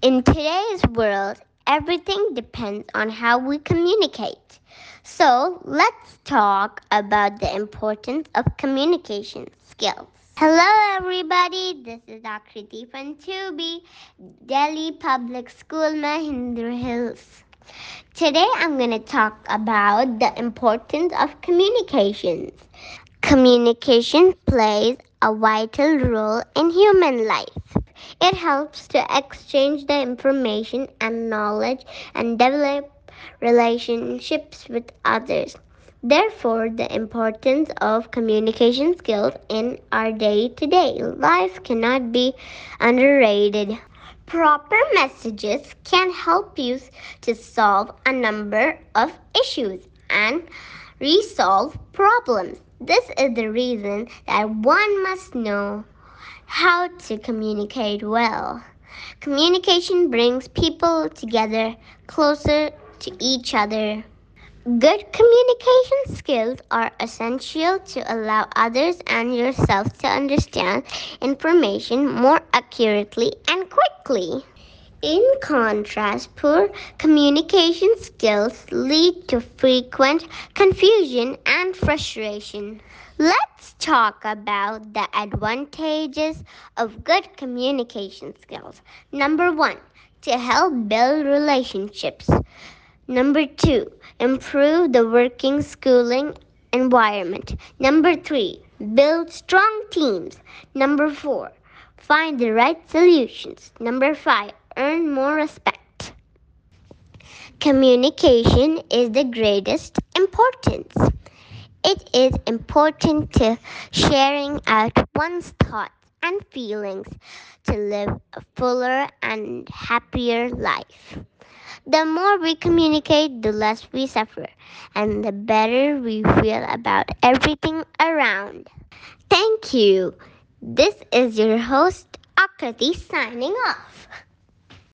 In today's world, everything depends on how we communicate. So let's talk about the importance of communication skills. Hello, everybody. This is Aakriti from 2B, Delhi Public School, Mahendra Hills. Today, I'm going to talk about the importance of communications. Communication plays a vital role in human life. It helps to exchange the information and knowledge and develop relationships with others. Therefore, the importance of communication skills in our day to day life cannot be underrated. Proper messages can help you to solve a number of issues and resolve problems. This is the reason that one must know how to communicate well. Communication brings people together closer to each other. Good communication skills are essential to allow others and yourself to understand information more accurately and quickly. In contrast, poor communication skills lead to frequent confusion and frustration. Let's talk about the advantages of good communication skills. Number one, to help build relationships. Number two, improve the working schooling environment. Number three, build strong teams. Number four, find the right solutions. Number five, earn more respect. Communication is the greatest importance. It is important to sharing out one's thoughts and feelings to live a fuller and happier life. The more we communicate, the less we suffer, and the better we feel about everything around. Thank you. This is your host, Aakriti, signing off.